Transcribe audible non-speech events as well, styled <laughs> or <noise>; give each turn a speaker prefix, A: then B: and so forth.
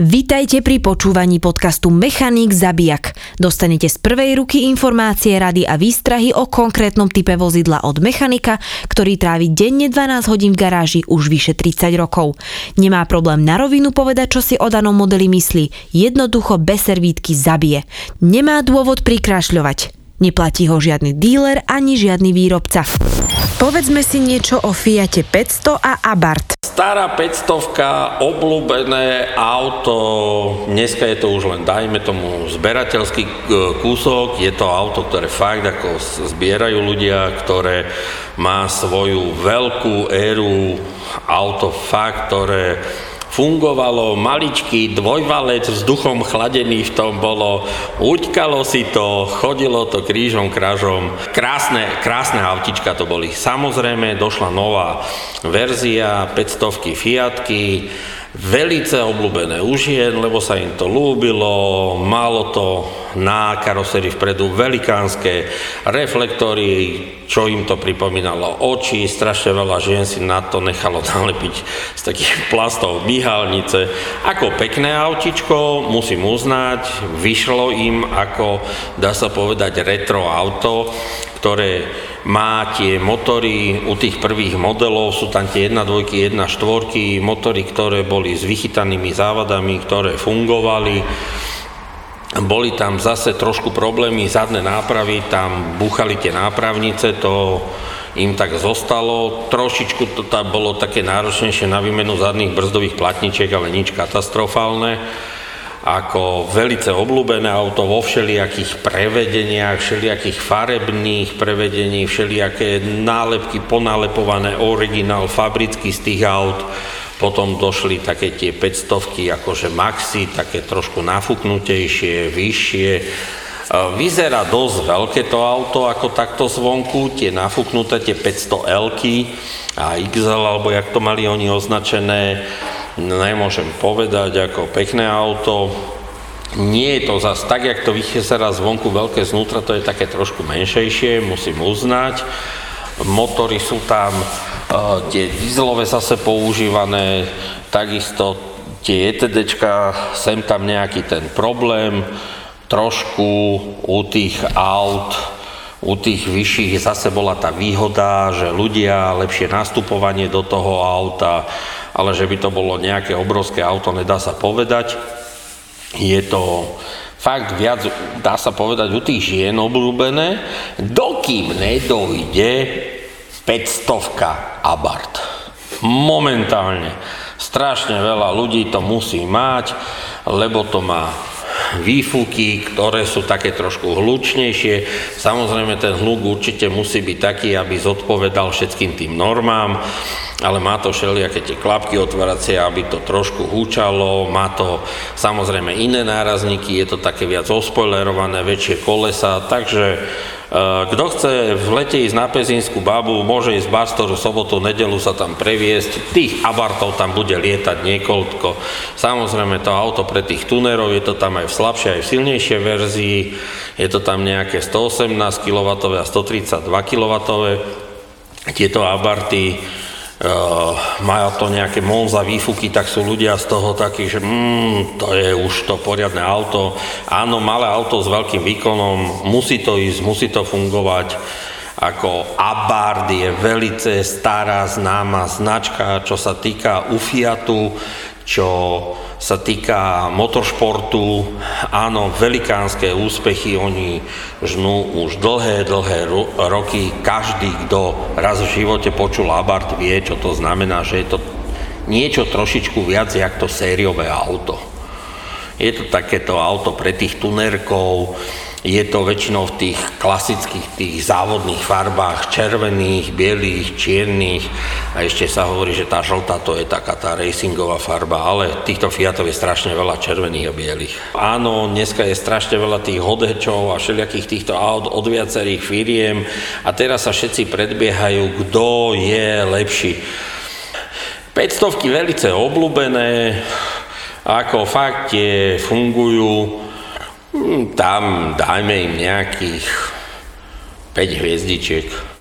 A: Vitajte pri počúvaní podcastu Mechanik Zabijak. Dostanete z prvej ruky informácie, rady a výstrahy o konkrétnom type vozidla od mechanika, ktorý trávi denne 12 hodín v garáži už vyše 30 rokov. Nemá problém na rovinu povedať, čo si o danom modeli myslí. Jednoducho bez servítky zabije. Nemá dôvod prikrášľovať. Neplatí ho žiadny díler ani žiadny výrobca. Povedzme si niečo o Fiate 500 a Abarth.
B: Stará 500, obľúbené auto, dneska je to už len, dajme tomu, zberateľský e, kúsok, je to auto, ktoré fakt ako zbierajú ľudia, ktoré má svoju veľkú éru, auto fakt, ktoré fungovalo, maličký dvojvalec vzduchom chladený v tom bolo, uťkalo si to, chodilo to krížom, krážom. Krásne, krásne autička to boli. Samozrejme, došla nová verzia 500 Fiatky, velice obľúbené u žien, lebo sa im to lúbilo, malo to na karosérii vpredu velikánske reflektory, čo im to pripomínalo oči, strašne veľa žien si na to nechalo <laughs> nalepiť z takých plastov myhalnice. Ako pekné autičko, musím uznať, vyšlo im ako, dá sa povedať, retro auto, ktoré má tie motory u tých prvých modelov, sú tam tie 1, 2, 1, 4, motory, ktoré boli s vychytanými závadami, ktoré fungovali. Boli tam zase trošku problémy, zadné nápravy, tam búchali tie nápravnice, to im tak zostalo. Trošičku to tam bolo také náročnejšie na výmenu zadných brzdových platničiek, ale nič katastrofálne ako velice obľúbené auto vo všelijakých prevedeniach, všelijakých farebných prevedení, všelijaké nálepky ponálepované, originál, fabrický z tých aut. Potom došli také tie 500 akože maxi, také trošku nafúknutejšie, vyššie. Vyzerá dosť veľké to auto ako takto zvonku, tie nafúknuté, tie 500 l a XL, alebo jak to mali oni označené, nemôžem povedať, ako pekné auto. Nie je to zase tak, jak to vychysera zvonku veľké znútra, to je také trošku menšejšie, musím uznať. Motory sú tam, e, tie dieselové zase používané, takisto tie ETDčka, sem tam nejaký ten problém, trošku u tých aut, u tých vyšších zase bola tá výhoda, že ľudia, lepšie nastupovanie do toho auta, ale že by to bolo nejaké obrovské auto, nedá sa povedať. Je to fakt viac, dá sa povedať, u tých žien obľúbené, dokým nedojde 500 Abarth. Momentálne strašne veľa ľudí to musí mať, lebo to má výfuky, ktoré sú také trošku hlučnejšie. Samozrejme ten hluk určite musí byť taký, aby zodpovedal všetkým tým normám, ale má to všelijaké tie klapky otváracie, aby to trošku húčalo, má to samozrejme iné nárazníky, je to také viac ospoilerované, väčšie kolesa, takže kto chce v lete ísť na Pezínsku babu, môže ísť Barstoru, sobotu, nedelu sa tam previesť. Tých abartov tam bude lietať niekoľko. Samozrejme to auto pre tých tunerov, je to tam aj v slabšej, aj v silnejšej verzii. Je to tam nejaké 118 kW a 132 kW. Tieto abarty majú to nejaké Monza výfuky, tak sú ľudia z toho takí, že mm, to je už to poriadne auto. Áno, malé auto s veľkým výkonom, musí to ísť, musí to fungovať. Ako Abarth je velice stará známa značka, čo sa týka u Fiatu, čo sa týka motoršportu, áno, velikánske úspechy, oni žnú už dlhé, dlhé roky. Každý, kto raz v živote počul Abarth, vie, čo to znamená, že je to niečo trošičku viac, jak to sériové auto. Je to takéto auto pre tých tunerkov, je to väčšinou v tých klasických, tých závodných farbách, červených, bielých, čiernych a ešte sa hovorí, že tá žltá to je taká tá racingová farba, ale týchto Fiatov je strašne veľa červených a bielých. Áno, dneska je strašne veľa tých hodečov a všelijakých týchto aut od viacerých firiem a teraz sa všetci predbiehajú, kto je lepší. 500 velice obľúbené, ako fakt tie fungujú tam dajme im nejakých 5 hviezdičiek.